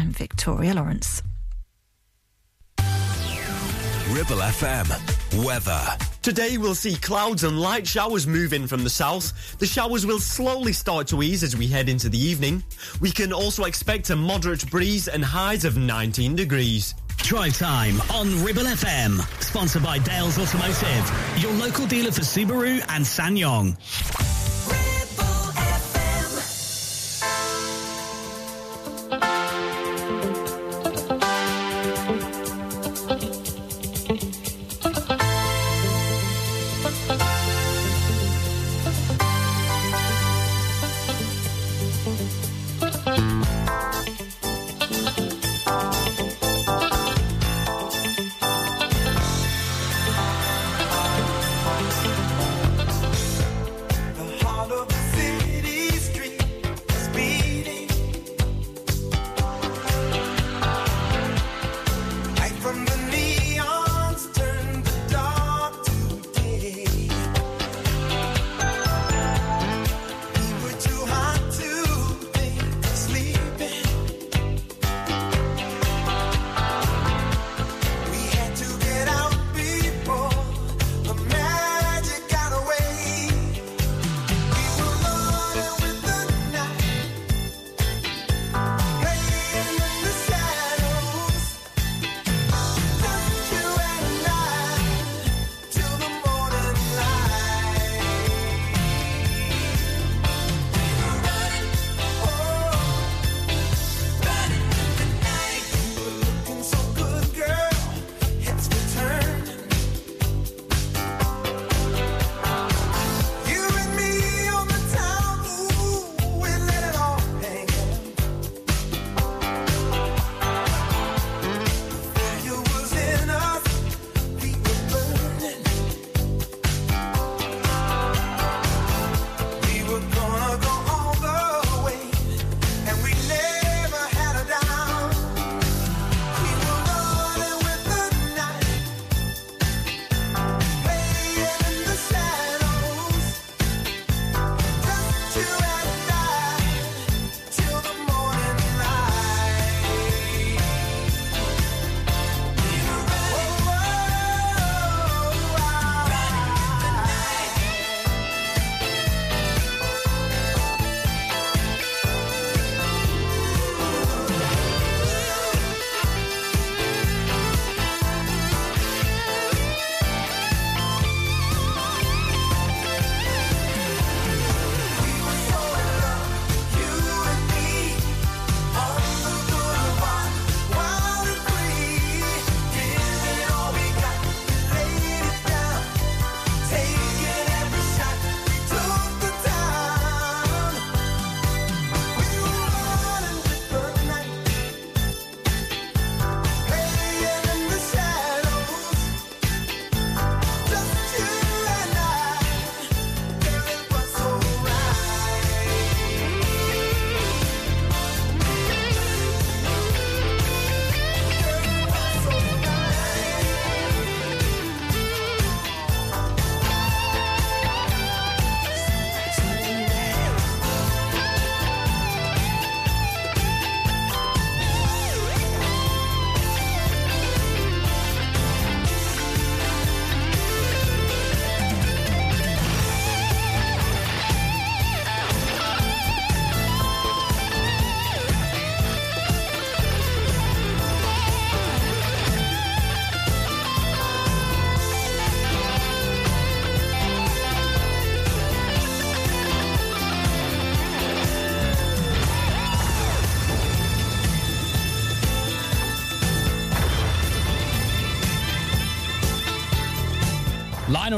I'm Victoria Lawrence. Ribble FM. Weather. Today we'll see clouds and light showers move in from the south. The showers will slowly start to ease as we head into the evening. We can also expect a moderate breeze and highs of 19 degrees. Drive time on Ribble FM. Sponsored by Dales Automotive, your local dealer for Subaru and SsangYong.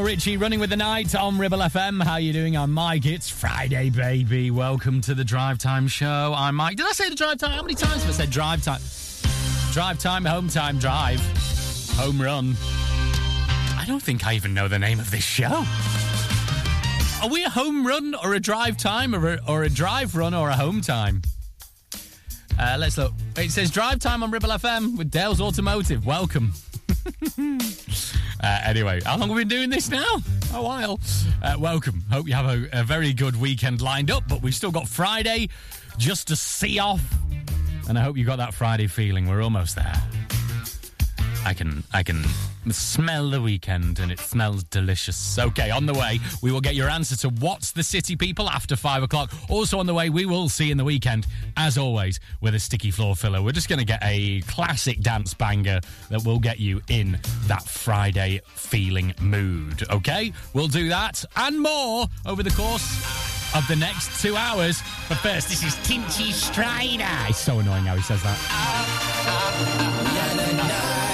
Lionel Richie running with the night on Ribble FM. How you doing? I'm Mike. It's Friday, baby. Welcome to the Drive Time Show. I'm Mike. Did I say the Drive Time? How many times have I said Drive Time? Drive Time, Home Time, Drive, Home Run. I don't think I even know the name of this show. Are we a home run or a drive time or a, or a drive run or a home time? Uh, let's look. It says Drive Time on Ribble FM with Dale's Automotive. Welcome. uh, anyway, how long have we been doing this now? A while. Uh, welcome. Hope you have a, a very good weekend lined up, but we've still got Friday just to see off And I hope you got that Friday feeling. We're almost there. I can I can smell the weekend and it smells delicious. Okay, on the way, we will get your answer to what's the city people after five o'clock. Also on the way, we will see in the weekend, as always, with a sticky floor filler. We're just gonna get a classic dance banger that will get you in that Friday feeling mood. Okay? We'll do that and more over the course of the next two hours. But first, this is Tinchy Stryder. It's so annoying how he says that.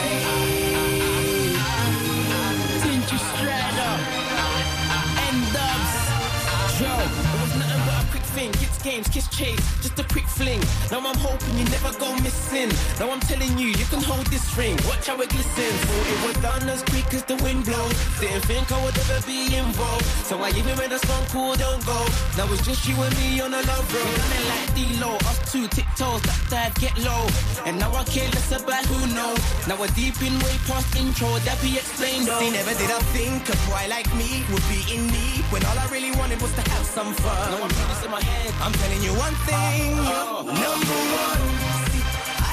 games, kiss chase, just a quick fling. Now I'm hoping you never go missing. Now I'm telling you, you can hold this ring. Watch how it glistens. Thought it was done as quick as the wind blows. Didn't think I would ever be involved. So I even made a song called Don't Go. Now it's just you and me on a love road. It like D-Lo, us two tiptoes, that dive, get low. And now I care less about who knows. Now we're deep in way past intro, that be explained though. See, never did I think a boy like me would be in need when all I really wanted was to have some fun. No, I'm in my head. I'm telling you one thing, you're number one. See,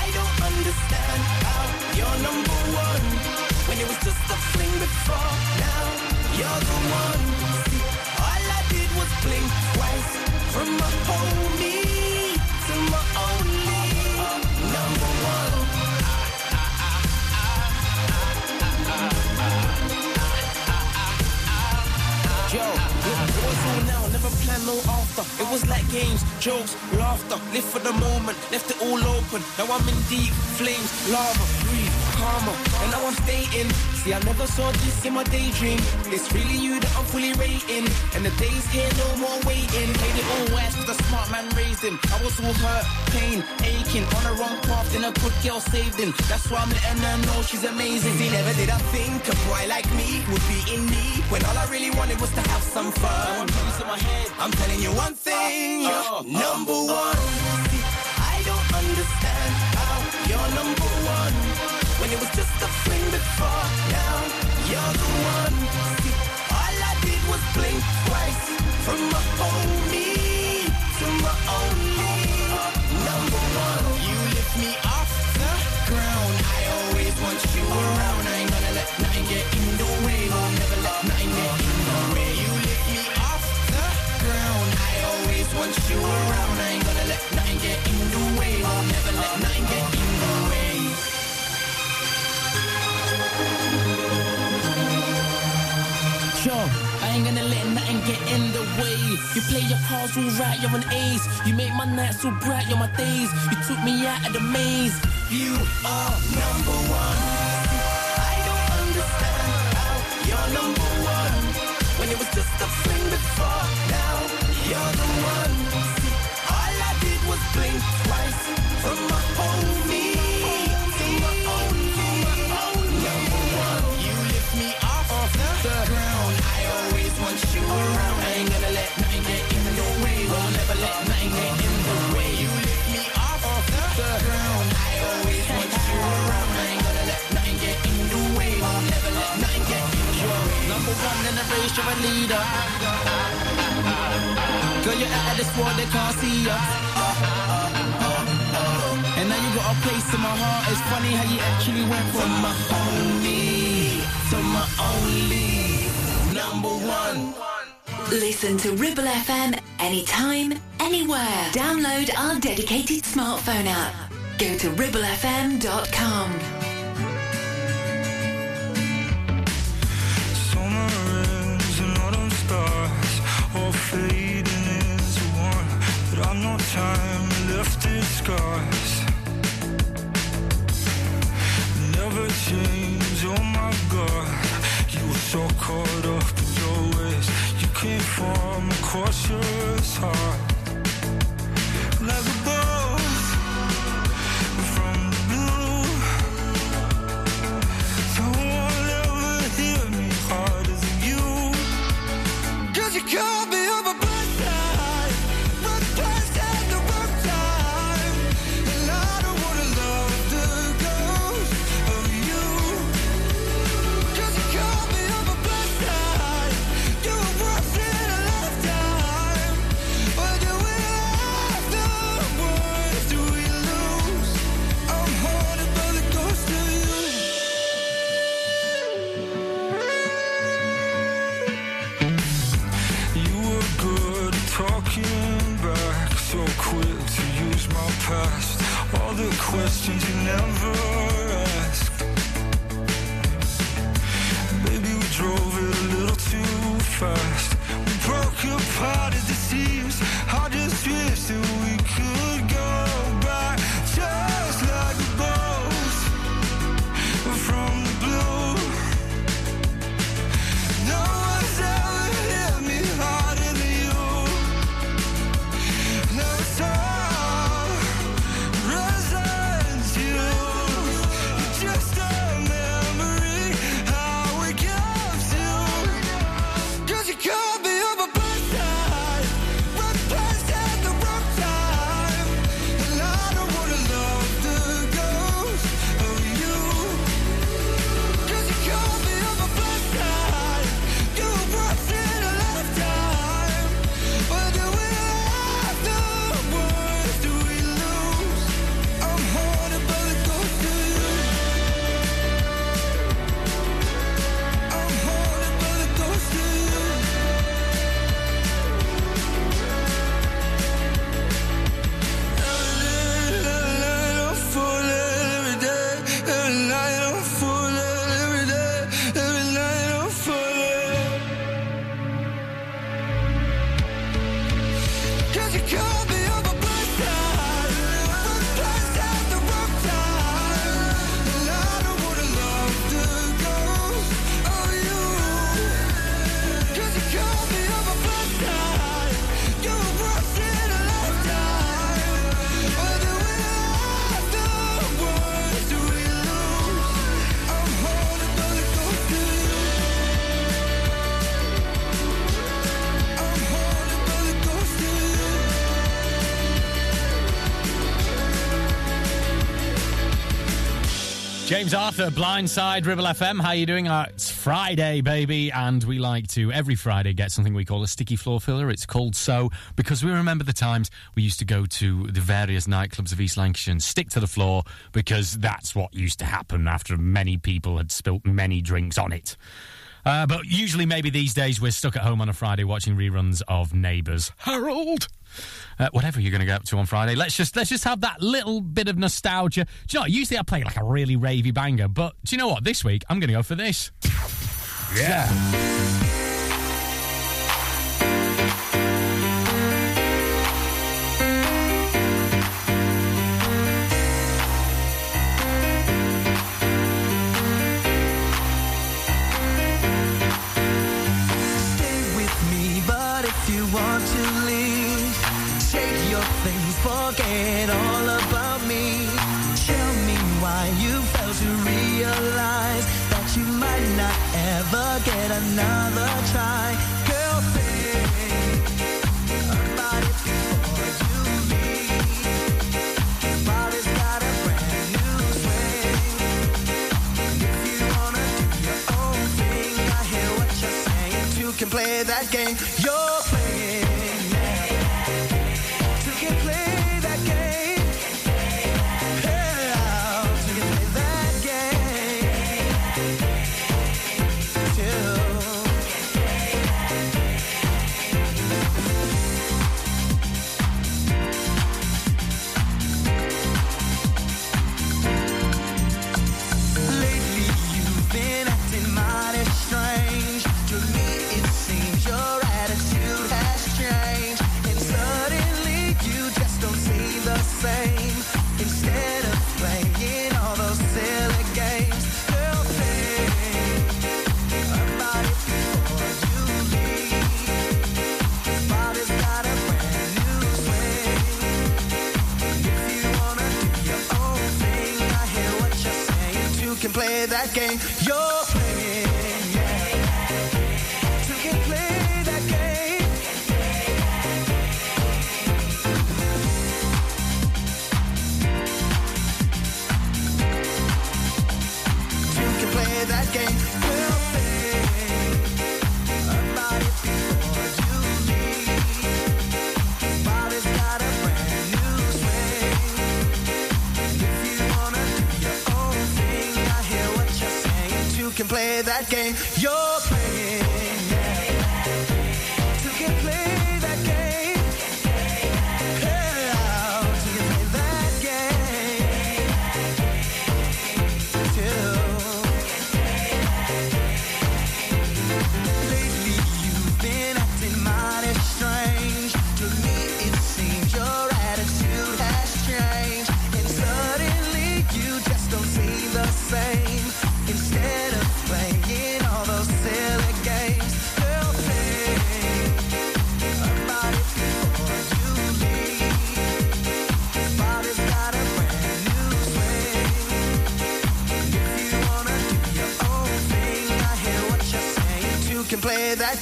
I don't understand how you're number one when it was just a fling before. Now you're the one. See, all I did was blink twice from my homie to my only number one. Yo, never plan no after. It was like games, jokes, laughter. Live for the moment, left it all open. Now I'm in deep flames, lava, breathe, karma. And now I'm staying. See, I never saw this in my daydream. It's really you that I'm fully rating. And the days here, no more waiting. Played it all west, cause the smart man raised him. I was all hurt, pain, aching. On the wrong path, then a good girl saved him. That's why I'm letting her know she's amazing. See, never did I think a boy like me would be in need when all I really wanted was to have some fun. I'm telling you one thing, you're number one. I don't understand how you're number one when it was just a fling before. Now you're the one. See, all I did was blink twice from my homie get in the way. You play your cards all right, you're an ace. You make my nights so bright, you're my days. You took me out of the maze. You are number one. I don't understand how you're number one when it was just a fling before. Now you're the one. See, all I did was blink race, you're a leader. Girl, you're out of this world, they can't see ya. And now you got a place in my heart. It's funny how you actually went from my homie to my only number one. Listen to Ribble FM anytime, anywhere. Download our dedicated smartphone app. Go to ribblefm.com. scars. Never change, oh my god. You were so caught up in your ways. You came from across your heart. Like a the questions you never asked. Maybe we drove it a little too fast. We broke apart at the seams. I just wish James Arthur, Blindside, Ribble FM. How you doing? It's Friday, baby, and we like to every Friday get something we call a sticky floor filler. It's called so because we remember the times we used to go to the various nightclubs of East Lancashire and stick to the floor because that's what used to happen after many people had spilt many drinks on it. Uh, but usually, maybe these days, we're stuck at home on a Friday watching reruns of Neighbours. Harold, uh, whatever you're going to go up to on Friday, let's just let's just have that little bit of nostalgia. Do you know? Usually, I play like a really ravey banger, but do you know what? This week, I'm going to go for this. Yeah. Stay forget all about me. Tell me why you fail to realize that you might not ever get another try. Girl, think about it before you leave. Body's got a brand new swing. If you wanna do your own thing, I hear what you're saying. You can play that game you're play that game. You're that game. You're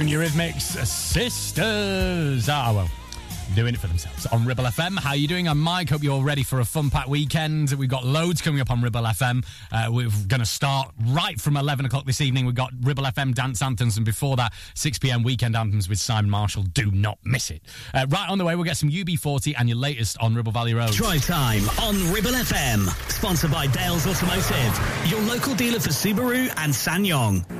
Tune, Eurythmics Sisters. Ah, well, doing it for themselves on Ribble FM. How you doing? I'm Mike. Hope you're ready for a fun packed weekend. We've got loads coming up on Ribble FM. Uh, we're going to start right from 11 o'clock this evening. We've got Ribble FM dance anthems, and before that, 6 p.m. weekend anthems with Simon Marshall. Do not miss it. Uh, right on the way, we'll get some UB40 and your latest on Ribble Valley Road. Drive time on Ribble FM. Sponsored by Dales Automotive, your local dealer for Subaru and SsangYong.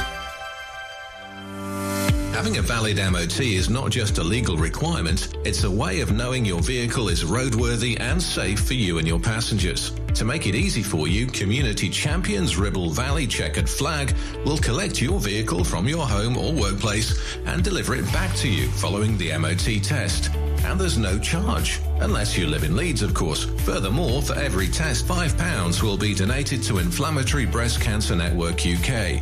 Having a valid MOT is not just a legal requirement, it's a way of knowing your vehicle is roadworthy and safe for you and your passengers. To make it easy for you, Community Champions Ribble Valley Checkered Flag will collect your vehicle from your home or workplace and deliver it back to you following the MOT test. And there's no charge, unless you live in Leeds, of course. Furthermore, for every test, £5 will be donated to Inflammatory Breast Cancer Network UK.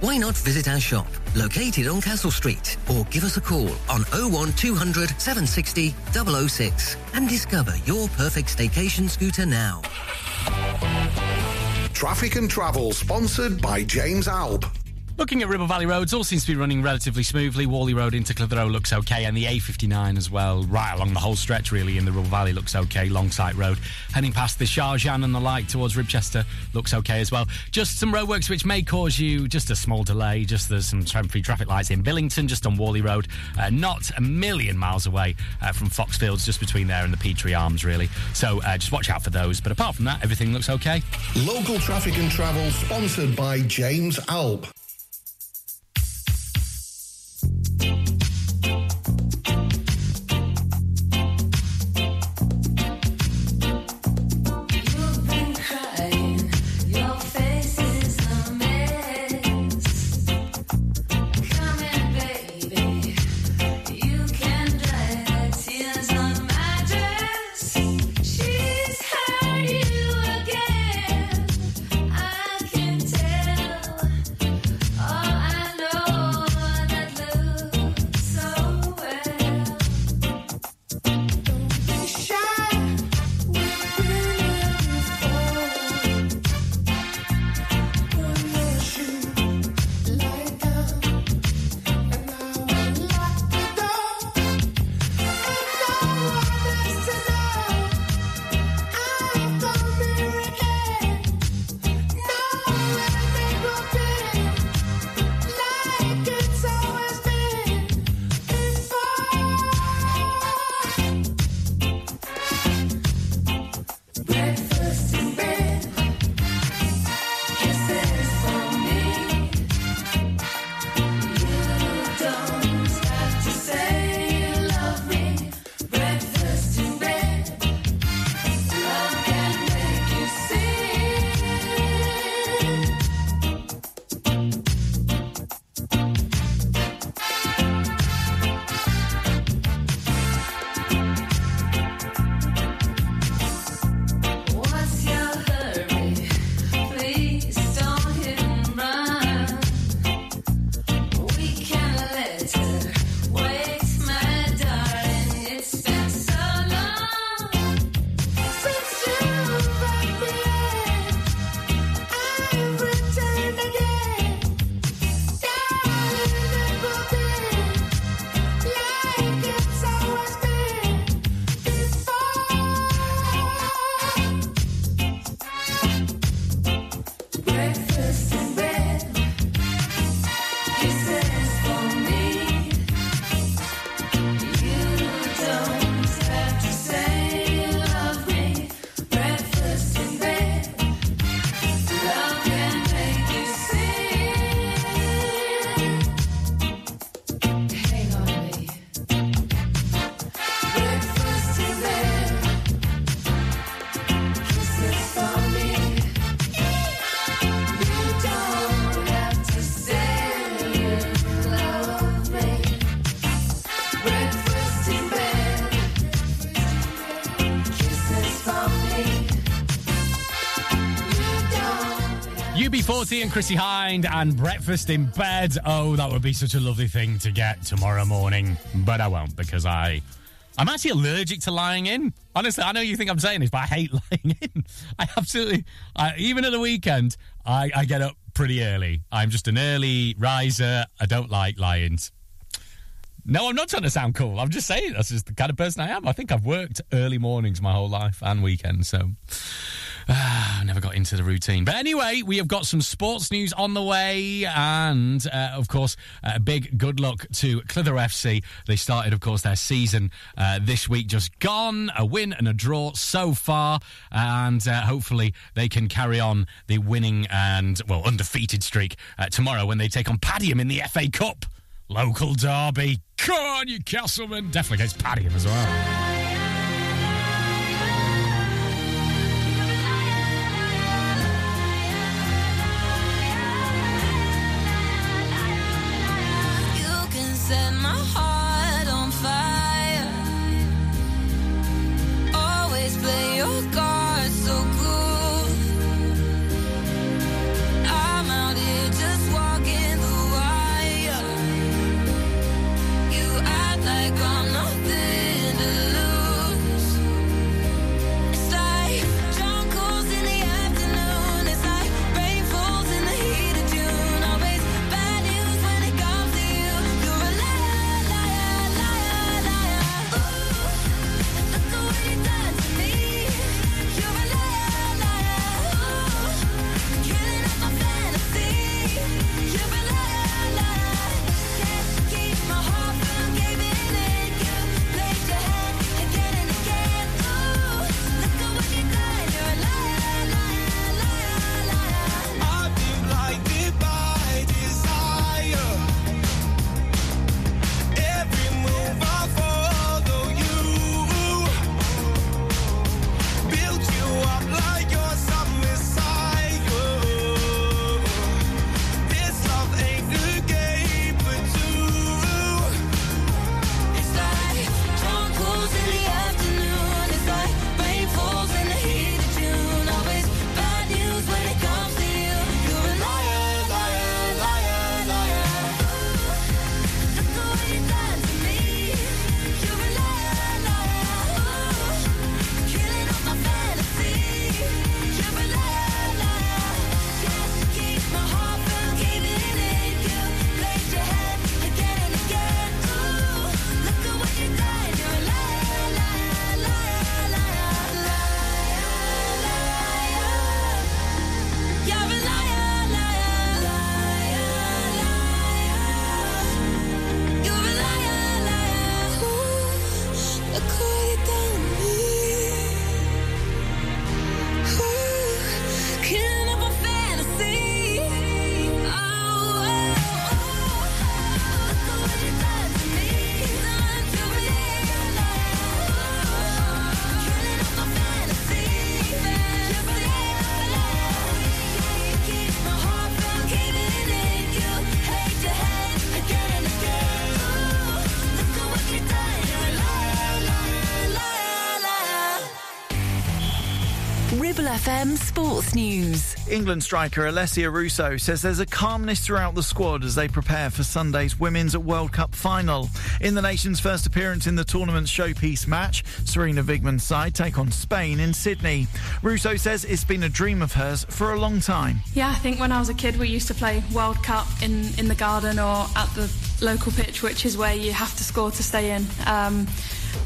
Why not visit our shop, located on Castle Street, or give us a call on 01200 760 006 and discover your perfect staycation scooter now. Traffic and Travel, sponsored by James Alb. Looking at Ribble Valley roads, all seems to be running relatively smoothly. Whalley Road into Clitheroe looks okay, and the A59 as well, right along the whole stretch really in the Ribble Valley looks okay. Longsight Road, heading past the Shajan and the like towards Ribchester looks okay as well. Just some roadworks which may cause you just a small delay. Just there's some temporary traffic lights in Billington, just on Whalley Road, uh, not a million miles away uh, from Foxfields, just between there and the Petre Arms really. So uh, just watch out for those. But apart from that, everything looks okay. Local Traffic and Travel, sponsored by James Alb. Thank you. UB40 and Chrissie Hynde and breakfast in bed. Oh, that would be such a lovely thing to get tomorrow morning. But I won't because I. I'm actually allergic to lying in. Honestly, I know you think I'm saying this, but I hate lying in. I absolutely, I, even at the weekend, I, I get up pretty early. I'm just an early riser. I don't like lions. No, I'm not trying to sound cool. I'm just saying that's just the kind of person I am. I think I've worked early mornings my whole life and weekends, so I never got into the routine. But anyway, we have got some sports news on the way, and uh, of course, a uh, big good luck to Clitheroe FC. They started, of course, their season uh, this week just gone, a win and a draw so far, and uh, hopefully they can carry on the winning and well undefeated streak uh, tomorrow when they take on Padiham in the FA Cup. Local derby. Come on, you Castleman. Definitely against Padiham as well. Sports News. England striker Alessia Russo says there's a calmness throughout the squad as they prepare for Sunday's Women's World Cup final. In the nation's first appearance in the tournament's showpiece match, Sarina Wiegman's side take on Spain in Sydney. Russo says it's been a dream of hers for a long time. Yeah, I think when I was a kid, we used to play World Cup in, in the garden or at the local pitch, which is where you have to score to stay in. Um,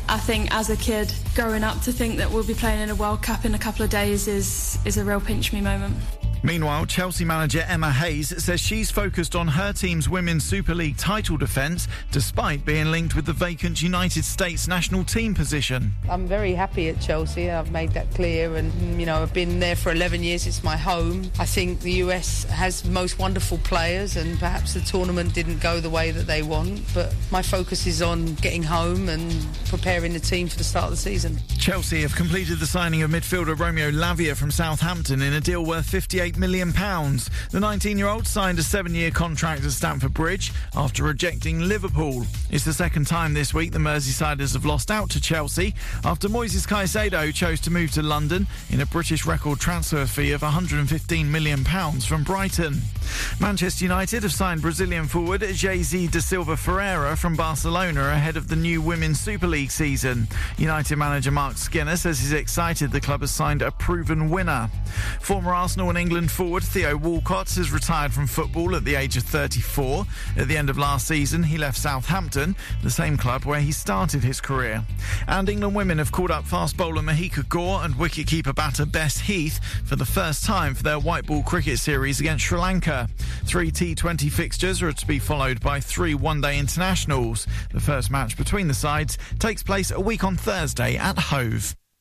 I think as a kid, growing up, to think that we'll be playing in a World Cup in a couple of days is, is a real pinch me moment. Meanwhile, Chelsea manager Emma Hayes says she's focused on her team's Women's Super League title defence despite being linked with the vacant United States national team position. I'm very happy at Chelsea. I've made that clear, and mm, you know I've been there for 11 years. It's my home. I think the US has most wonderful players, and perhaps the tournament didn't go the way that they want. But my focus is on getting home and preparing the team for the start of the season. Chelsea have completed the signing of midfielder Romeo Lavia from Southampton in a deal worth 58 £8 million. The 19 year old signed a seven year contract at Stamford Bridge after rejecting Liverpool. It's the second time this week the Merseysiders have lost out to Chelsea after Moises Caicedo chose to move to London in a British record transfer fee of £115 million from Brighton. Manchester United have signed Brazilian forward Geyse da Silva Ferreira from Barcelona ahead of the new Women's Super League season. United manager Mark Skinner says he's excited the club has signed a proven winner. Former Arsenal and England forward Theo Walcott has retired from football at the age of 34. At the end of last season, he left Southampton, the same club where he started his career. And England women have called up fast bowler Mahika Gaur and wicketkeeper batter Bess Heath for the first time for their white ball cricket series against Sri Lanka. Three T20 fixtures are to be followed by three one day internationals. The first match between the sides takes place a week on Thursday at Hove.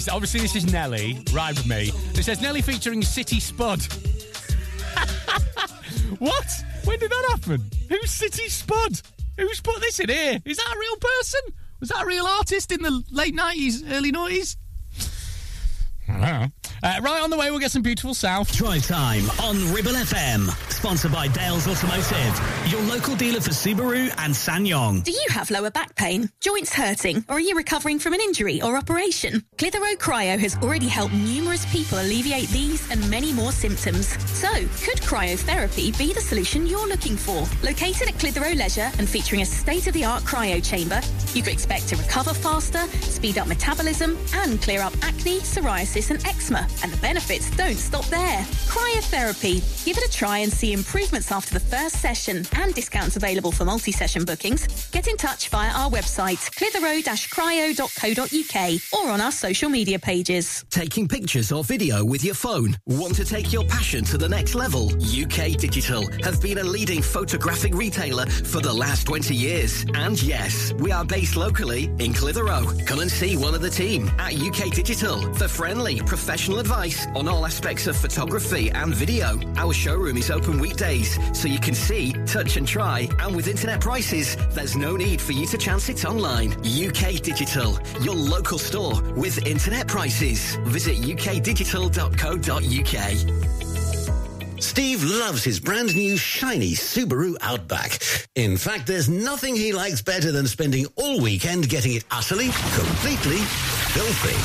is obviously this is Nelly. Ride with me. It says Nelly featuring City Spud. what? When did that happen? Who's City Spud? Who's put this in here? Is that a real person? Was that a real artist in the late nineties, early nineties? I don't know. Uh, right on the way, we'll get some beautiful South. Drive time on Ribble FM, sponsored by Dales Automotive, your local dealer for Subaru and SsangYong. Do you have lower back pain, joints hurting, or are you recovering from an injury or operation? Clitheroe Cryo has already helped numerous people alleviate these and many more symptoms. So, could cryotherapy be the solution you're looking for? Located at Clitheroe Leisure and featuring a state-of-the-art cryo chamber, you could expect to recover faster, speed up metabolism, and clear up acne, psoriasis, and eczema. And the benefits don't stop there. Cryotherapy. Give it a try and see improvements after the first session and discounts available for multi session bookings. Get in touch via our website, clitheroe cryo.co.uk, or on our social media pages. Taking pictures or video with your phone? Want to take your passion to the next level? UK Digital have been a leading photographic retailer for the last 20 years. And yes, we are based locally in Clitheroe. Come and see one of the team at UK Digital for friendly, professional advice on all aspects of photography and video. Our showroom is open weekdays, so you can see, touch and try. And with internet prices, there's no need for you to chance it online. UK Digital, your local store with internet prices. Visit ukdigital.co.uk. Steve loves his brand new shiny Subaru Outback. In fact, there's nothing he likes better than spending all weekend getting it utterly, completely filthy.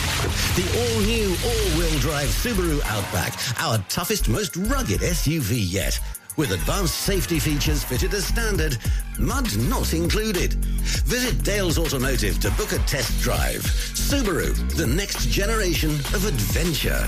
The all-new all-wheel drive Subaru Outback, our toughest, most rugged SUV yet. With advanced safety features fitted as standard, mud not included. Visit Dales Automotive to book a test drive. Subaru, the next generation of adventure.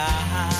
sky.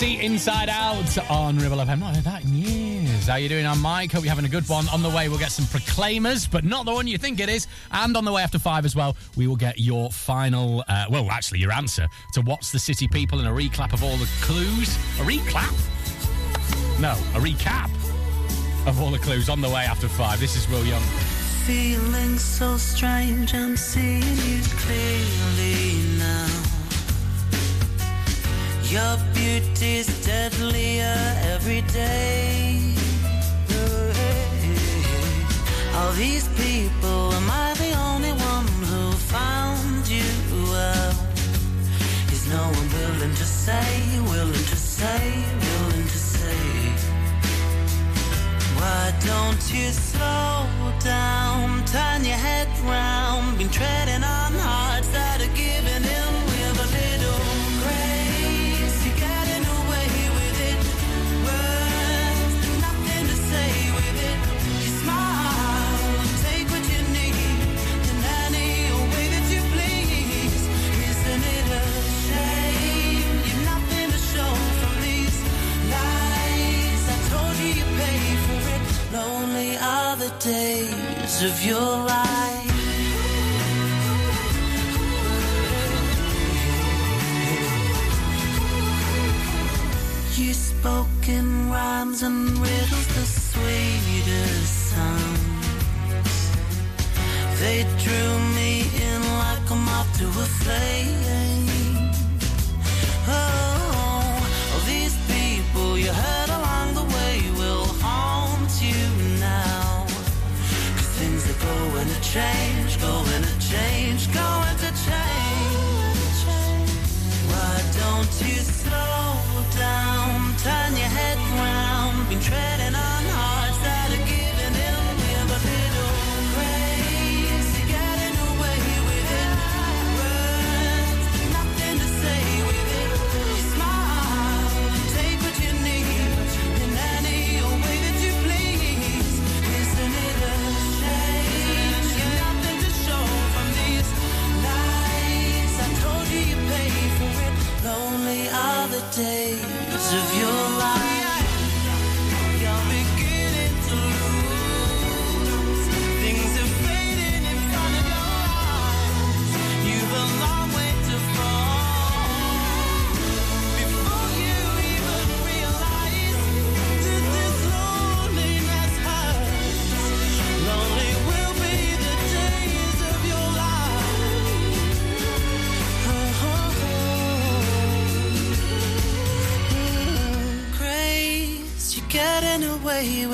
Odyssey Inside Out on Ribble FM. Not heard that in years. How you doing? I'm Mike. Hope you're having a good one. On the way, we'll get some Proclaimers, but not the one you think it is. And on the way after five as well, we will get your final, uh, well, actually, your answer to what's the city people and a reclap of all the clues. A reclap? No, a recap of all the clues on the way after five. This is Will Young. Feeling so strange, I'm seeing you clearly now. Your beauty's deadlier every day. All these people, am I the only one who found you out? Is no one willing to say, willing to say, willing to say? Why don't you slow down, turn your head round? Been treading on hearts days of your life. You spoke in rhymes and riddles the sweetest sounds. They drew me in like a moth to a flame. Oh, all these people you heard going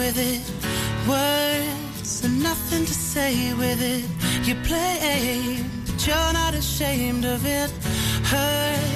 with it. Words are nothing to say with it. You play, but you're not ashamed of it. Hurt,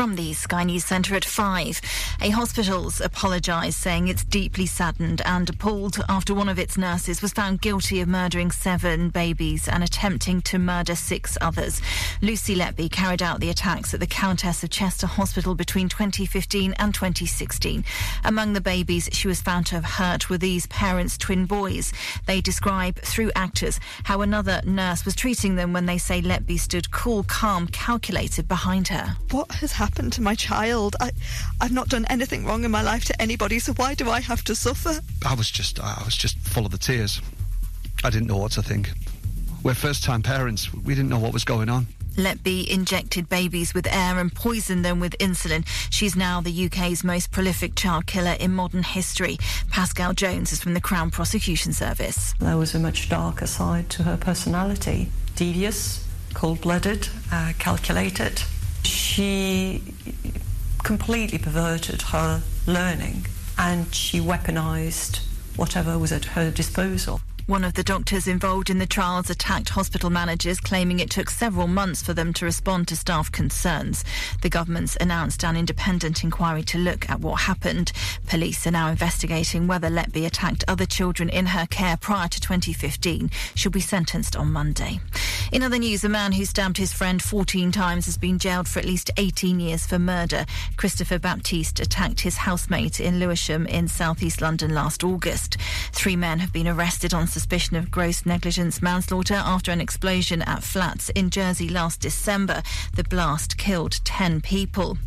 From the Sky News Centre at 5, a hospital's apologised, saying it's deeply saddened and appalled after one of its nurses was found guilty of murdering seven babies and attempting to murder six others. Lucy Letby carried out the attacks at the Countess of Chester Hospital between 2015 and 2016. Among the babies she was found to have hurt were these parents' twin boys. They describe through actors how another nurse was treating them when they say Letby stood cool, calm, calculated behind her. What has happened to my child? I, I've not done anything wrong in my life to anybody, so why do I have to suffer? I was just, I was just full of the tears. I didn't know what to think. We're first-time parents. We didn't know what was going on. Letby injected babies with air and poisoned them with insulin. She's now the UK's most prolific child killer in modern history. Pascale Jones is from the Crown Prosecution Service. There was a much darker side to her personality devious, cold blooded, uh, calculated. She completely perverted her learning and she weaponized whatever was at her disposal. One of the doctors involved in the trials attacked hospital managers, claiming it took several months for them to respond to staff concerns. The government's announced an independent inquiry to look at what happened. Police are now investigating whether Letby attacked other children in her care prior to 2015. She'll be sentenced on Monday. In other news, a man who stabbed his friend 14 times has been jailed for at least 18 years for murder. Christopher Baptiste attacked his housemate in Lewisham in southeast London last August. Three men have been arrested on suspicion of gross negligence manslaughter after an explosion at flats in Jersey last December. The blast killed 10 people.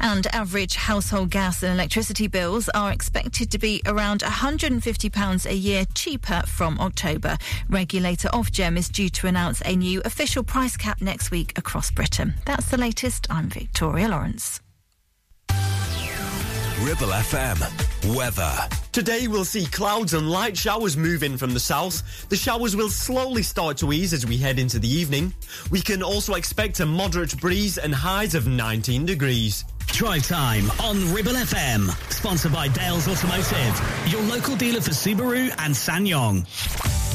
And average household gas and electricity bills are expected to be around £150 a year cheaper from October. Regulator Ofgem is due to announce a new official price cap next week across Britain. That's the latest. I'm Victoria Lawrence. Ribble FM. Weather. Today we'll see clouds and light showers move in from the south. The showers will slowly start to ease as we head into the evening. We can also expect a moderate breeze and highs of 19 degrees. Drive time on Ribble FM. Sponsored by Dales Automotive, your local dealer for Subaru and SsangYong.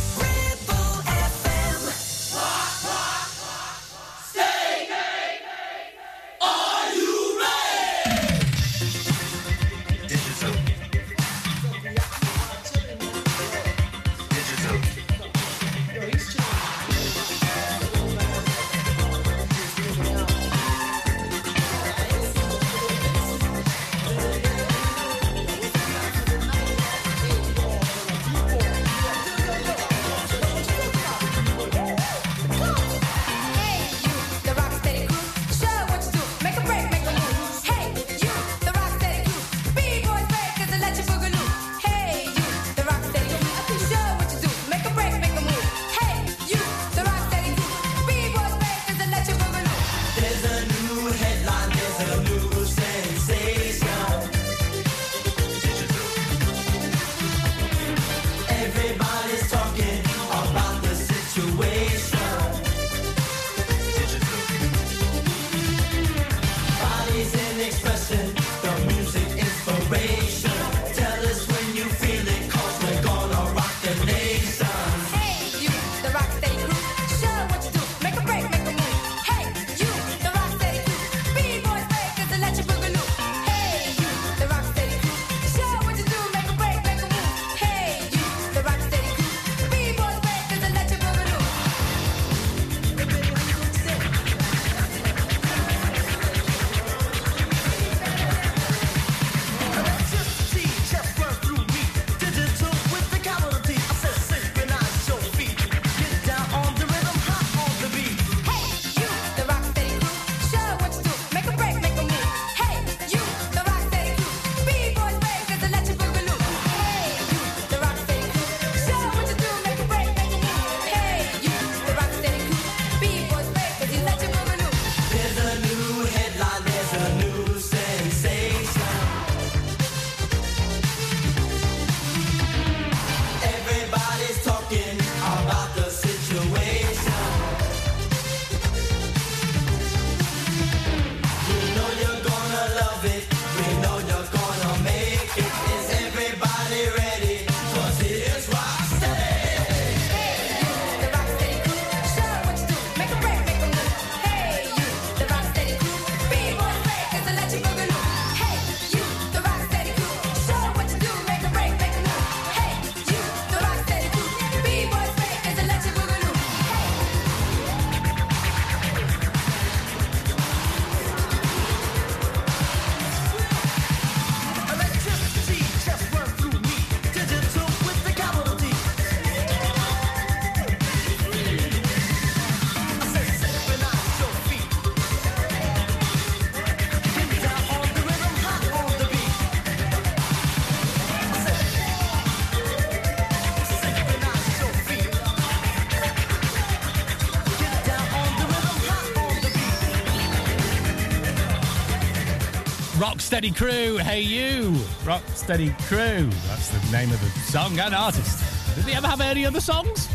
Crew, hey you! Rocksteady Crew. That's the name of the song and artist. Did they ever have any other songs?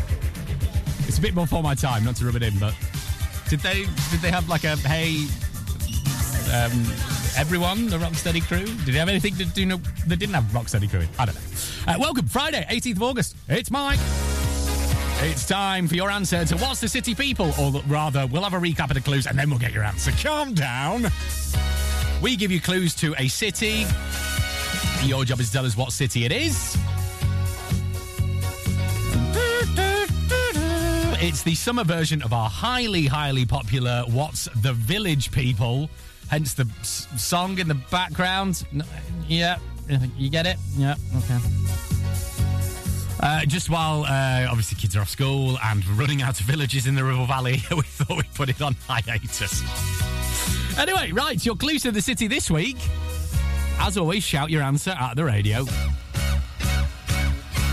It's a bit more for my time, not to rub it in, but did they did they have like a hey um, everyone, the Rocksteady Crew? Did they have anything to do? No, they didn't have Rocksteady Crew. I don't know. Uh, welcome, Friday, 18th of August. It's Mike. It's time for your answer to What's the City People? Or rather, we'll have a recap of the clues and then we'll get your answer. Calm down. We give you clues to a city. Your job is to tell us what city it is. It's the summer version of our highly, highly popular What's the Village People? Hence the s- song in the background. N- Yeah, you get it? Yeah, okay. Uh, just while uh, obviously kids are off school and running out of villages in the Ribble Valley, we thought we'd put it on hiatus. Anyway, right, your clues to the city this week. As always, shout your answer at the radio.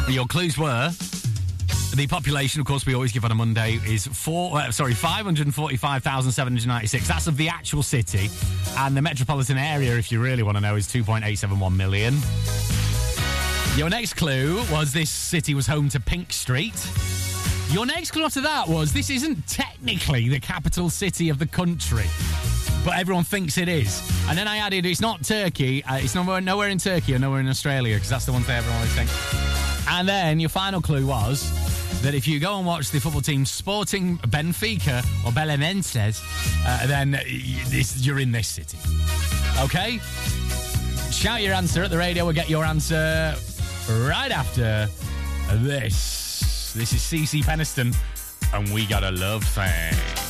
Your clues were the population, of course, we always give on a Monday is four. Uh, sorry, five hundred forty-five thousand seven hundred ninety-six. That's of the actual city, and the metropolitan area, if you really want to know, is two point eight seven one million. Your next clue was this city was home to Pink Street. Your next clue after that was this isn't technically the capital city of the country, but everyone thinks it is. And then I added it's not Turkey, uh, it's nowhere, nowhere in Turkey or nowhere in Australia because that's the one thing everyone always thinks. And then your final clue was that if you go and watch the football team Sporting Benfica or Belenenses, uh, then you're in this city. Okay? Shout your answer at the radio. We'll get your answer right after this. This is CeCe Peniston, and we got a love thing.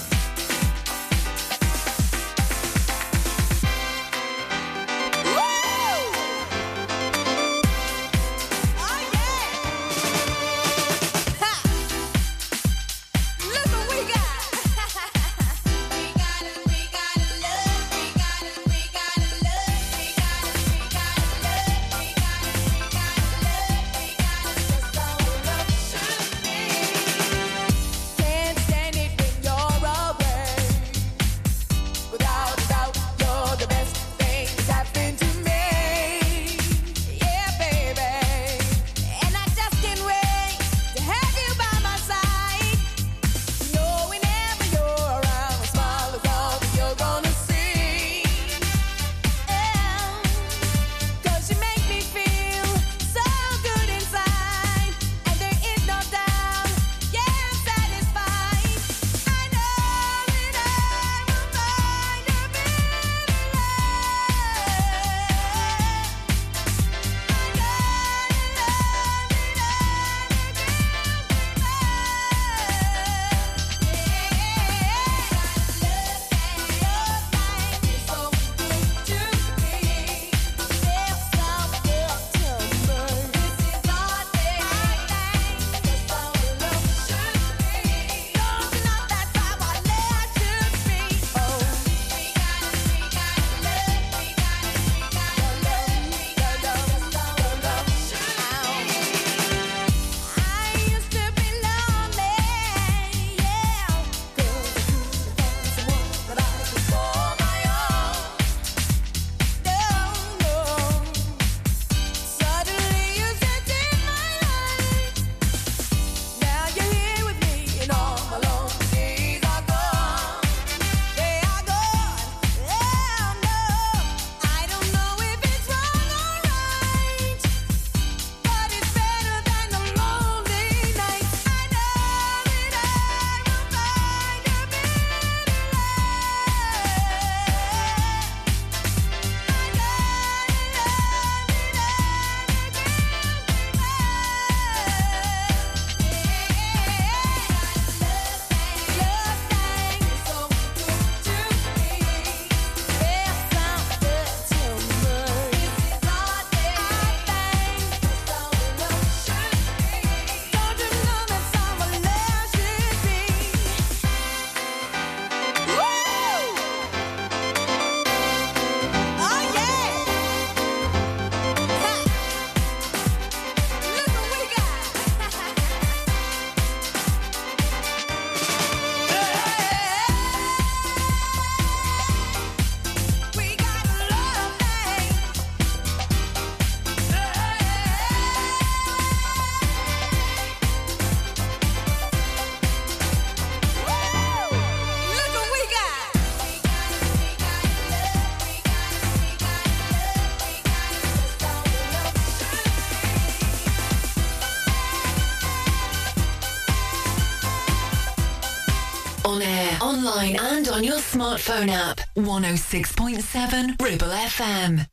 On your smartphone app. 106.7 Ribble FM.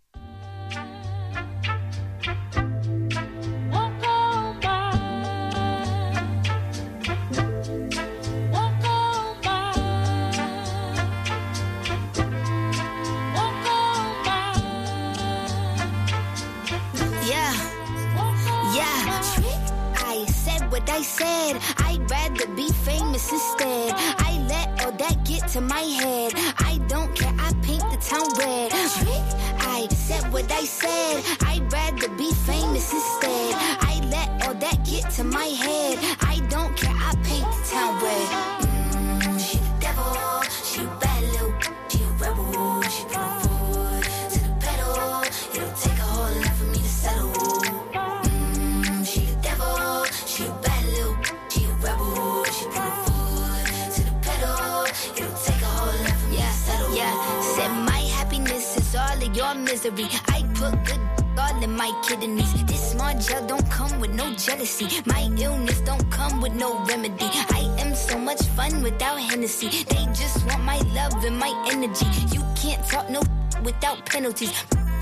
I put good all in my kidneys. This small gel don't come with no jealousy. My illness don't come with no remedy. I am so much fun without Hennessy. They just want my love and my energy. You can't talk no without penalties.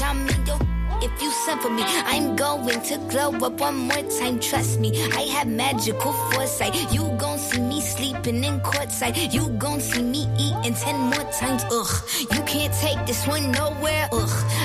I'm in your if you send for me, I'm going to glow up one more time. Trust me, I have magical foresight. You gon' see me sleeping in courtside. You gon' see me eating ten more times. Ugh, you can't take this one nowhere. Ugh,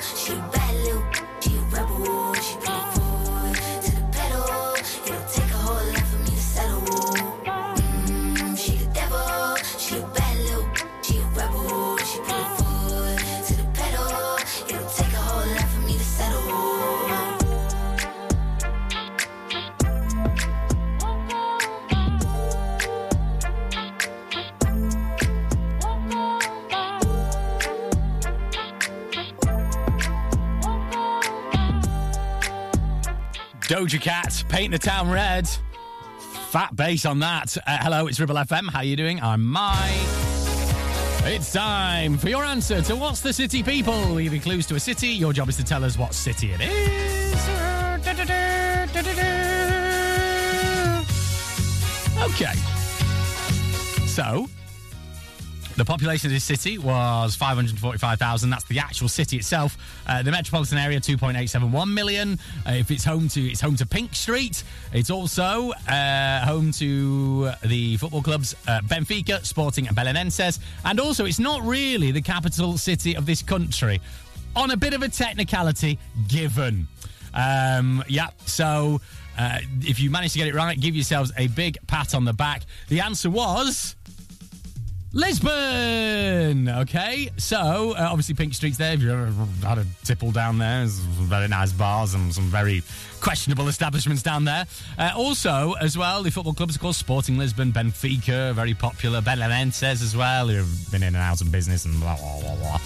Mm, she the devil. Doja Cat, Paint the Town Red. Fat bass on that. Uh, hello, it's Ribble FM. How are you doing? I'm Mike. It's time for your answer to What's the City People? Give clues to a city. Your job is to tell us what city it is. Okay. So, the population of this city was 545,000. That's the actual city itself. Uh, the metropolitan area 2.871 million. Uh, if it's home to it's home to Pink Street. It's also uh, home to the football clubs Benfica, Sporting, and Belenenses. And also, it's not really the capital city of this country. On a bit of a technicality, given. Um, yeah, so uh, if you manage to get it right, give yourselves a big pat on the back. The answer was. Lisbon. Okay, so uh, obviously Pink Street's there. If you've ever had a tipple down there, there's some very nice bars and some very questionable establishments down there. Uh, also, as well, the football clubs, of course, Sporting Lisbon, Benfica, very popular. Belenenses as well, who've been in and out of business and blah blah blah blah.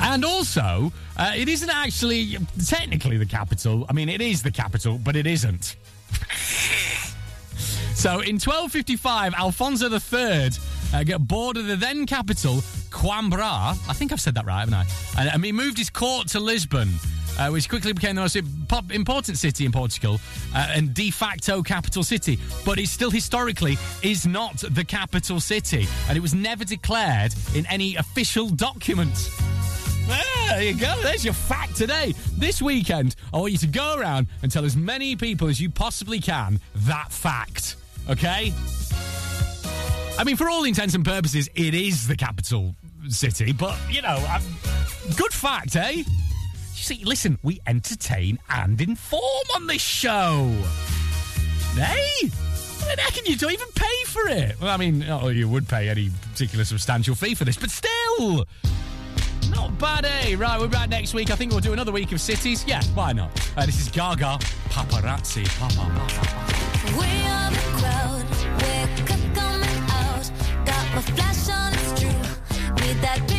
And also, uh, it isn't actually technically the capital. I mean, it is the capital, but it isn't. So in 1255, Alfonso III uh, got bored of the then capital, Coimbra. I think I've said that right, haven't I? And, and he moved his court to Lisbon. Uh, which quickly became the most important city in Portugal uh, and de facto capital city. But it still historically is not the capital city, and it was never declared in any official document. There you go. There's your fact today. This weekend, I want you to go around and tell as many people as you possibly can that fact. Okay? I mean, for all intents and purposes, it is the capital city, but, you know, um, good fact, eh? See, listen, we entertain and inform on this show. Hey? How can you don't even pay for it? Well, I mean, you would pay any particular substantial fee for this, but still, not bad, eh? Right, we're back next week. I think we'll do another week of cities. Yeah, why not? Uh, this is Gaga, paparazzi, papa, papa. My flash on, it's true. Need that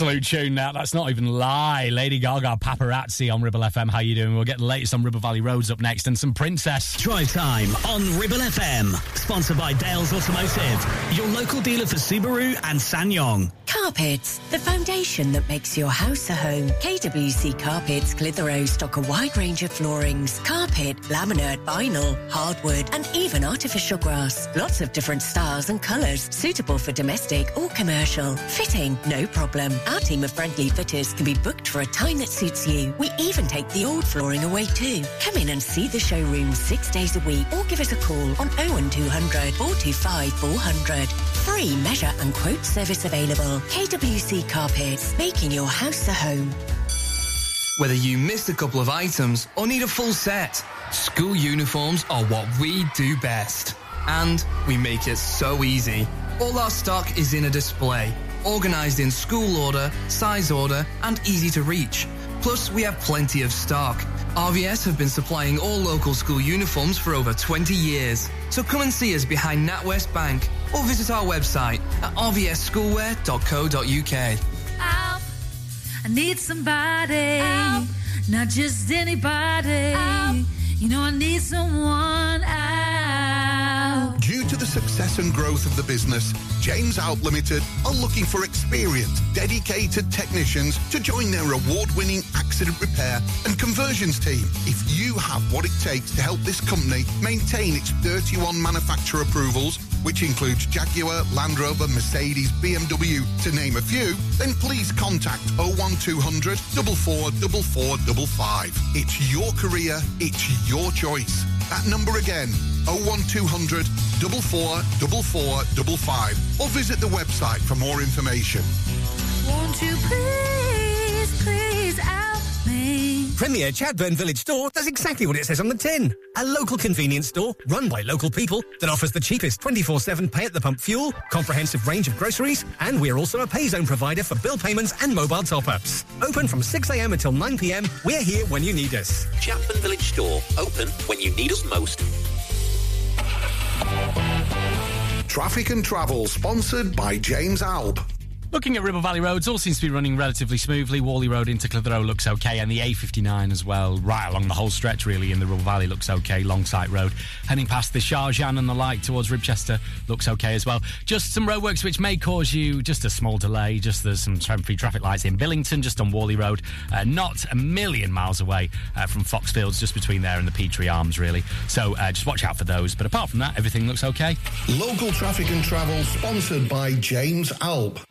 Absolute tune now. That's not even lie. Lady Gaga, paparazzi on Ribble FM. How you doing? We'll get the latest on Ribble Valley Roads up next and some Princess. Drive time on Ribble FM. Sponsored by Dales Automotive, your local dealer for Subaru and SsangYong. Carpets, the foundation that makes your house a home. KWC Carpets Clitheroe stock a wide range of floorings, carpet, laminate, vinyl, hardwood, and even artificial grass. Lots of different styles and colours, suitable for domestic or commercial. Fitting, no problem. Our team of friendly fitters can be booked for a time that suits you. We even take the old flooring away too. Come in and see the showroom six days a week or give us a call on 01200 425 400. Free measure and quote service available. KWC Carpets, making your house a home. Whether you missed a couple of items or need a full set, school uniforms are what we do best. And we make it so easy. All our stock is in a display, organised in school order, size order, and easy to reach. Plus, we have plenty of stock. RVS have been supplying all local school uniforms for over 20 years. So come and see us behind NatWest Bank or visit our website at rvsschoolwear.co.uk. Out. I need somebody, not just anybody. You know, I need someone Due to the success and growth of the business, James Alt Limited are looking for experienced, dedicated technicians to join their award-winning accident repair and conversions team. If you have what it takes to help this company maintain its 31 manufacturer approvals, which includes Jaguar, Land Rover, Mercedes, BMW, to name a few, then please contact 01200 444455. It's your career, it's your choice. That number again, 01200 444455 or visit the website for more information. Won't you please, please out me? Premier Chatburn Village Store does exactly what it says on the tin. A local convenience store run by local people that offers the cheapest 24-7 pay at the pump fuel, comprehensive range of groceries, and we're also a pay zone provider for bill payments and mobile top-ups. Open from 6am until 9pm, we're here when you need us. Chatburn Village Store, open when you need us most. Traffic and Travel, sponsored by James Alt. Looking at Ribble Valley roads, all seems to be running relatively smoothly. Whalley Road into Clitheroe looks okay, and the A59 as well, right along the whole stretch really in the Ribble Valley looks okay. Longsight Road, heading past the Shajan and the like towards Ribchester looks okay as well. Just some roadworks which may cause you just a small delay. Just there's some temporary traffic lights in Billington, just on Whalley Road, uh, not a million miles away uh, from Foxfields, just between there and the Petre Arms really. So uh, just watch out for those. But apart from that, everything looks okay. Local Traffic and Travel, sponsored by James Alt.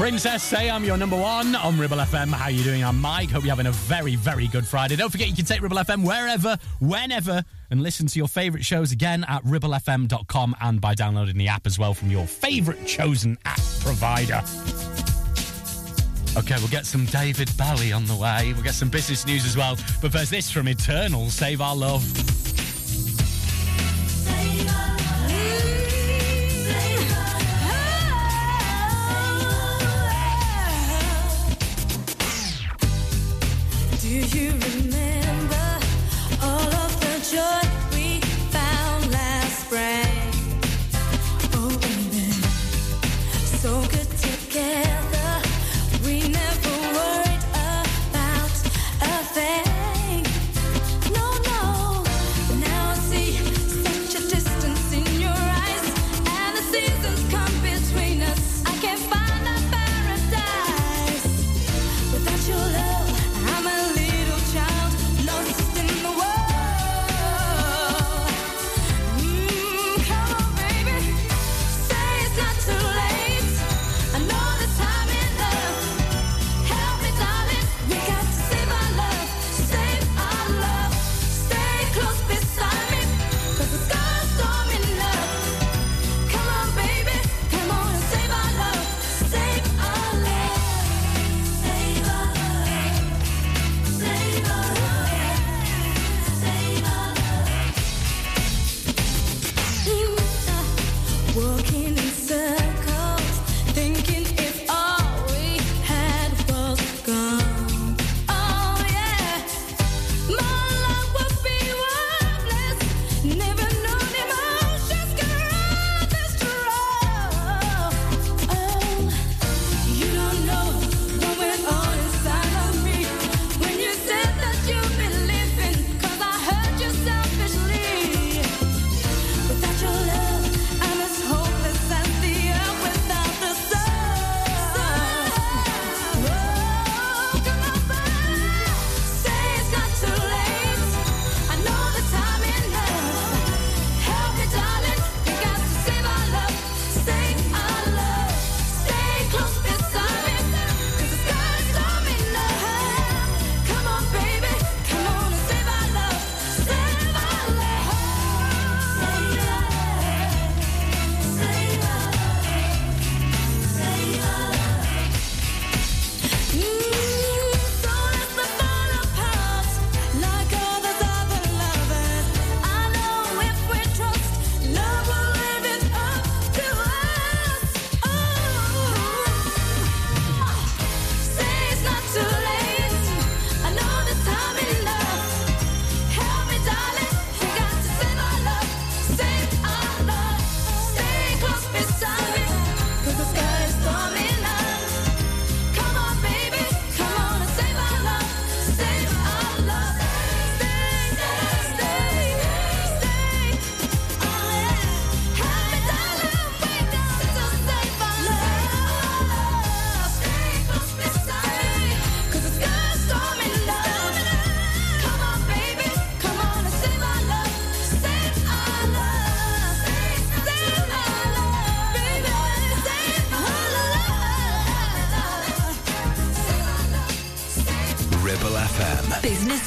Princess say I'm your number one on Ribble FM. How you doing? I'm Mike. Hope you're having a very, very good Friday. Don't forget you can take Ribble FM wherever, whenever, and listen to your favourite shows again at ribblefm.com and by downloading the app as well from your favourite chosen app provider. Okay, we'll get some David Bowie on the way. We'll get some business news as well. But first, this from Eternal Save Our Love.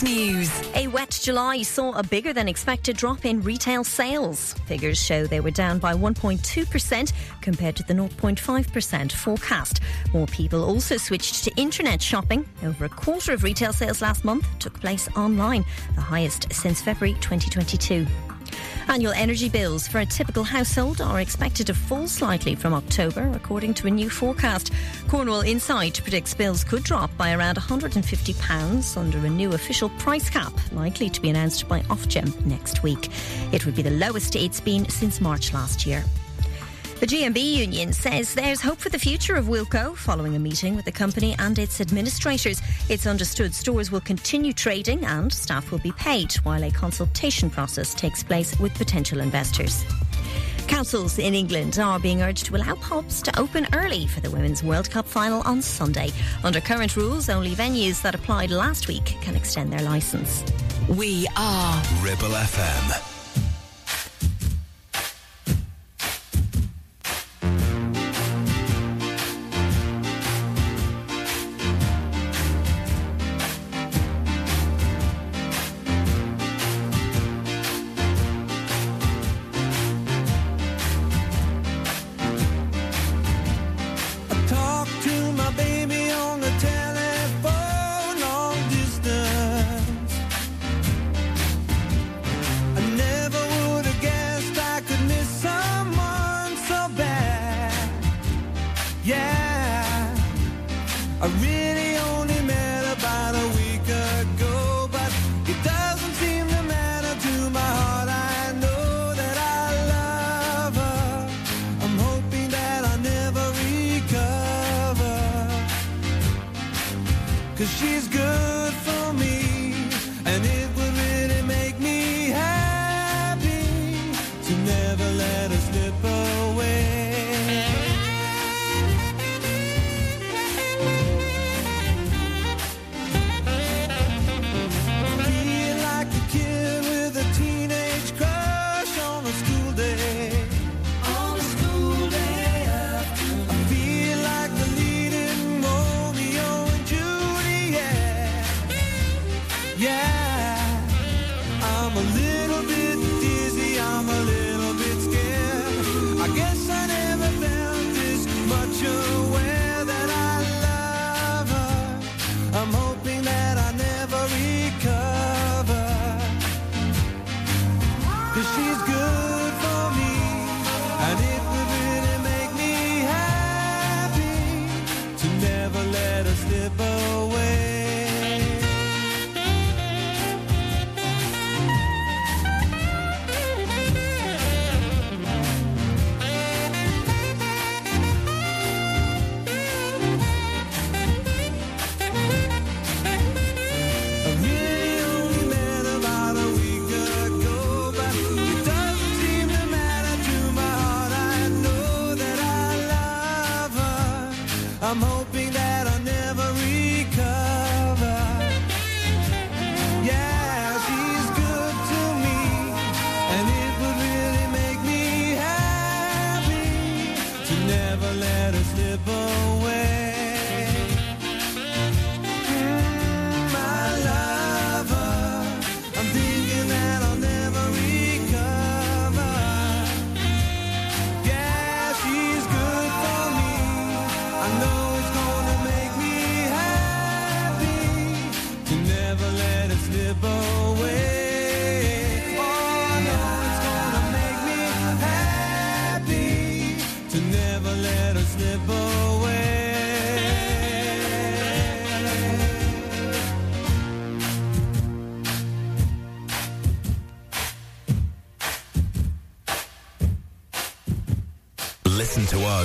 News. A wet July saw a bigger than expected drop in retail sales. Figures show they were down by 1.2% compared to the 0.5% forecast. More people also switched to internet shopping. Over a quarter of retail sales last month took place online, the highest since February 2022. Annual energy bills for a typical household are expected to fall slightly from October, according to a new forecast. Cornwall Insight predicts bills could drop by around £150 under a new official price cap, likely to be announced by Ofgem next week. It would be the lowest it's been since March last year. The GMB union says there's hope for the future of Wilco following a meeting with the company and its administrators. It's understood stores will continue trading and staff will be paid while a consultation process takes place with potential investors. Councils in England are being urged to allow pubs to open early for the Women's World Cup final on Sunday. Under current rules, only venues that applied last week can extend their licence. We are Ribble FM. that I never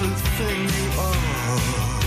everything you are.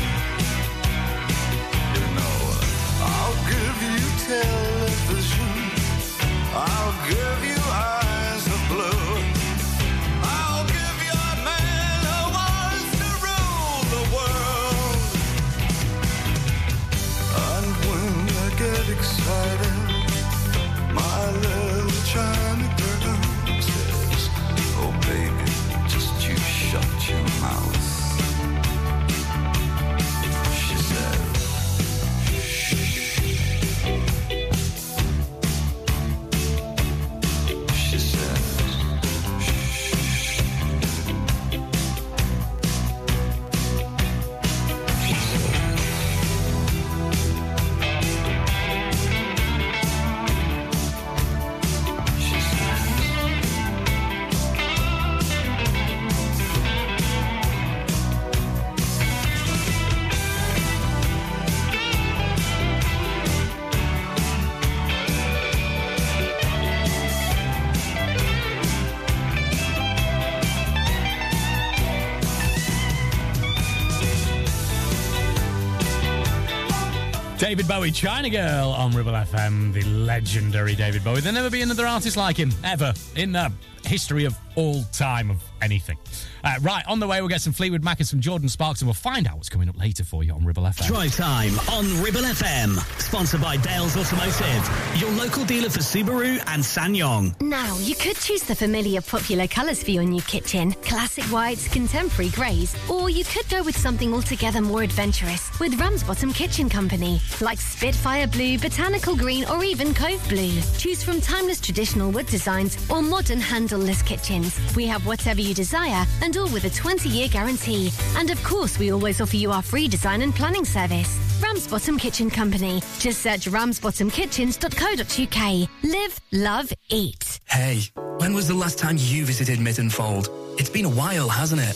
David Bowie, China Girl on Ribble FM, the legendary David Bowie. There'll never be another artist like him, ever, in the history of all time of anything. Uh, right, on the way, we'll get some Fleetwood Mac and some Jordin Sparks, and we'll find out what's coming up later for you on Ribble FM. Drive time on Ribble FM. Sponsored by Dales Automotive, your local dealer for Subaru and SsangYong. Now, you could choose the familiar popular colours for your new kitchen classic whites, contemporary greys, or you could go with something altogether more adventurous with Ramsbottom Kitchen Company, like Spitfire Blue, Botanical Green, or even Cove Blue. Choose from timeless traditional wood designs or modern handleless kitchens. We have whatever you desire and all with a 20 year guarantee. And of course, we always offer you our free design and planning service. Ramsbottom Kitchen Company. Just search ramsbottomkitchens.co.uk. Live, love, eat. Hey, when was the last time you visited Mytton Fold? It's been a while, hasn't it?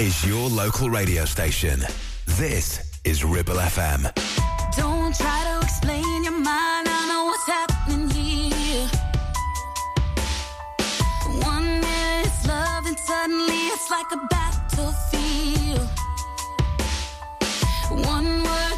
is your local radio station. This is Ribble FM. Don't try to explain your mind. I know what's happening here. One minute it's love, and suddenly it's like a battlefield. One word.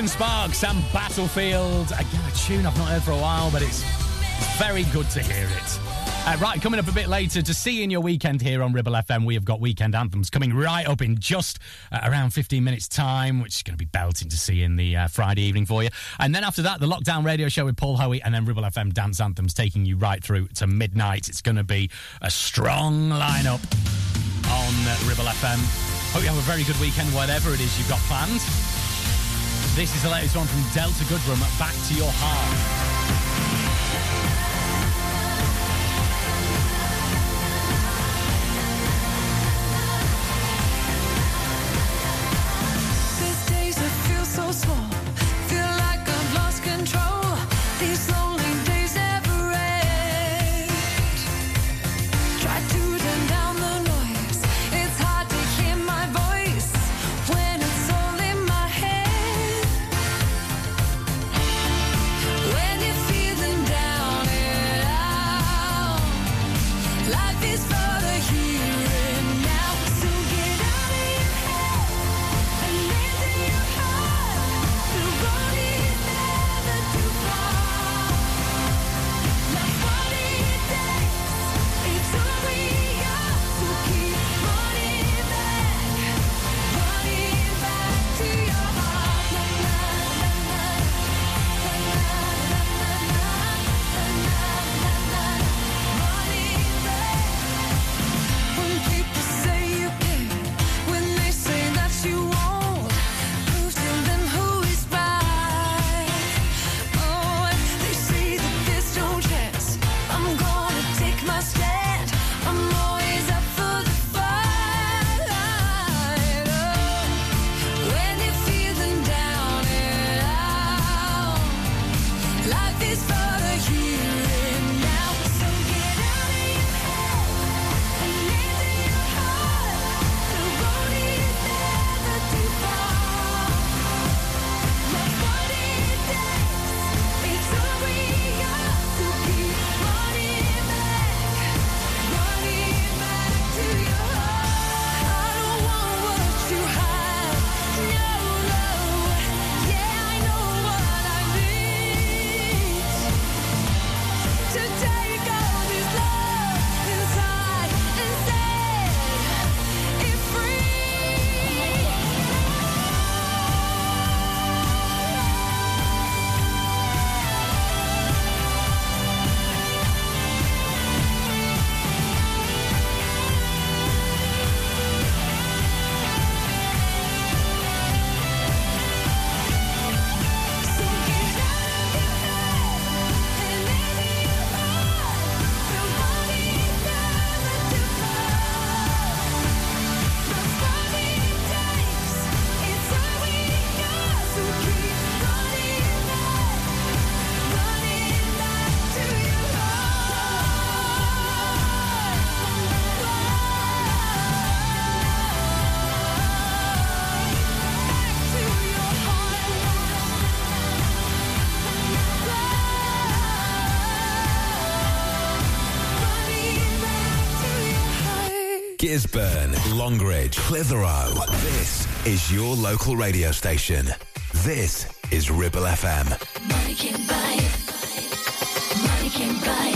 Jordin Sparks and Battlefield. Again, a tune I've not heard for a while, but it's very good to hear it. Uh, right, coming up a bit later to see you in your weekend here on Ribble FM, we have got weekend anthems coming right up in just uh, around 15 minutes' time, which is going to be belting to see in the uh, Friday evening for you. And then after that, the lockdown radio show with Paul Howie, and then Ribble FM dance anthems taking you right through to midnight. It's going to be a strong lineup on Ribble FM. Hope you have a very good weekend, whatever it is you've got planned. This is the latest one from Delta Goodrem, Back to Your Heart. Gisburn, Longridge, Clitheroe. This is your local radio station. This is Ribble FM. Money can buy it. Money can buy it.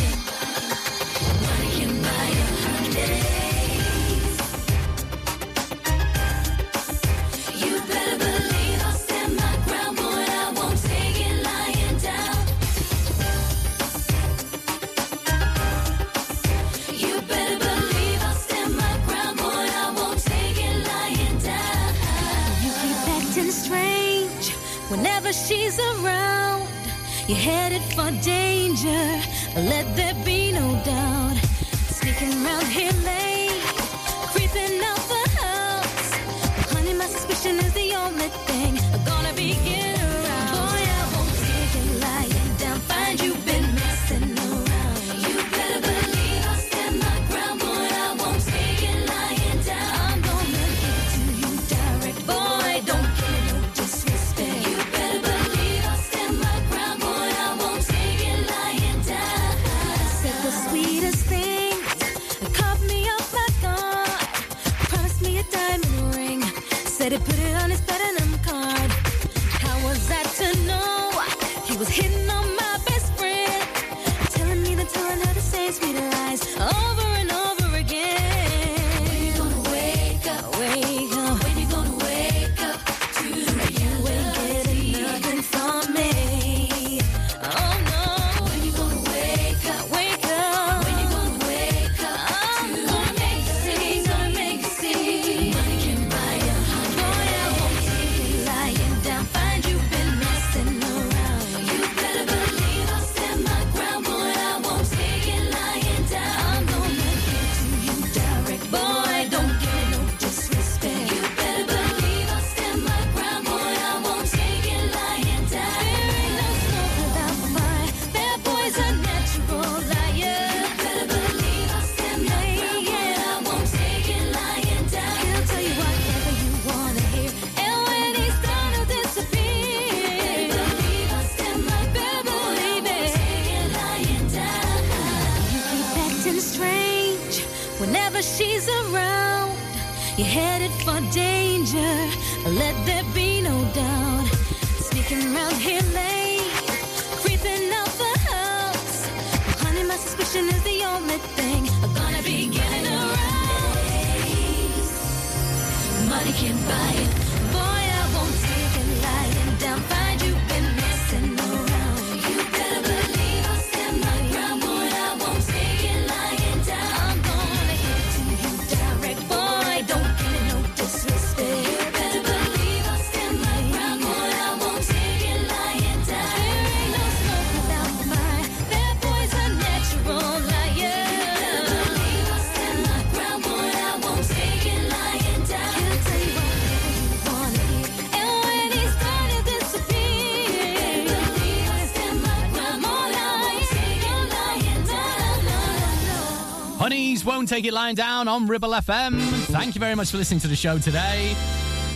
Won't take it lying down on Ribble FM. Thank you very much for listening to the show today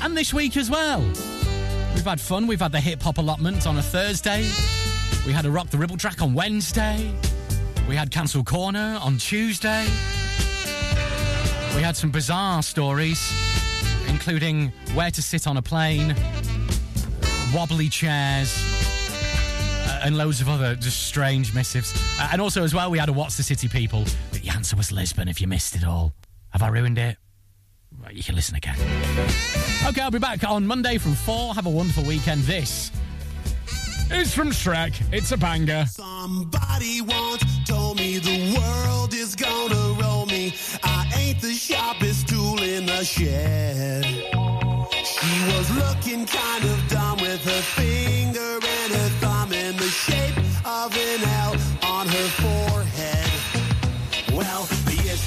and this week as well. We've had fun. We've had the hip hop allotment on a Thursday. We had a rock the Ribble track on Wednesday. We had Cancel Corner on Tuesday. We had some bizarre stories, including where to sit on a plane, wobbly chairs, uh, and loads of other just strange missives. Uh, and also, as well, we had a What's the City People. The answer was Lisbon if you missed it all. Have I ruined it? You can listen again. Okay, I'll be back on Monday from 4. Have a wonderful weekend. This is from Shrek. It's a banger. Somebody once told me the world is gonna roll me. I ain't the sharpest tool in the shed. She was looking kind of dumb with her finger and her thumb in the shape of an L on her forehead.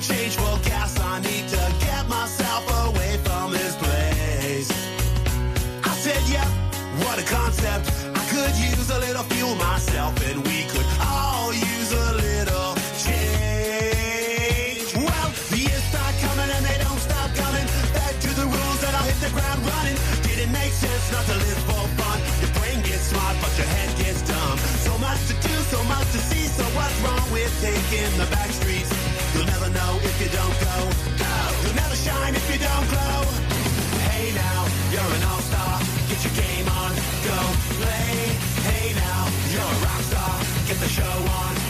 change? I need to get myself away from this place. I said, yep, what a concept. I could use a little fuel myself, and we could all use a little change. Well, the years coming and they don't stop coming. Back to the rules and I'll hit the ground running. Didn't make sense not to live for fun. Your brain gets smart, but your head gets dumb. So much to do, so much to see. So what's wrong with taking the back Get your game on, go play. Hey now, you're a rock star. Get the show on,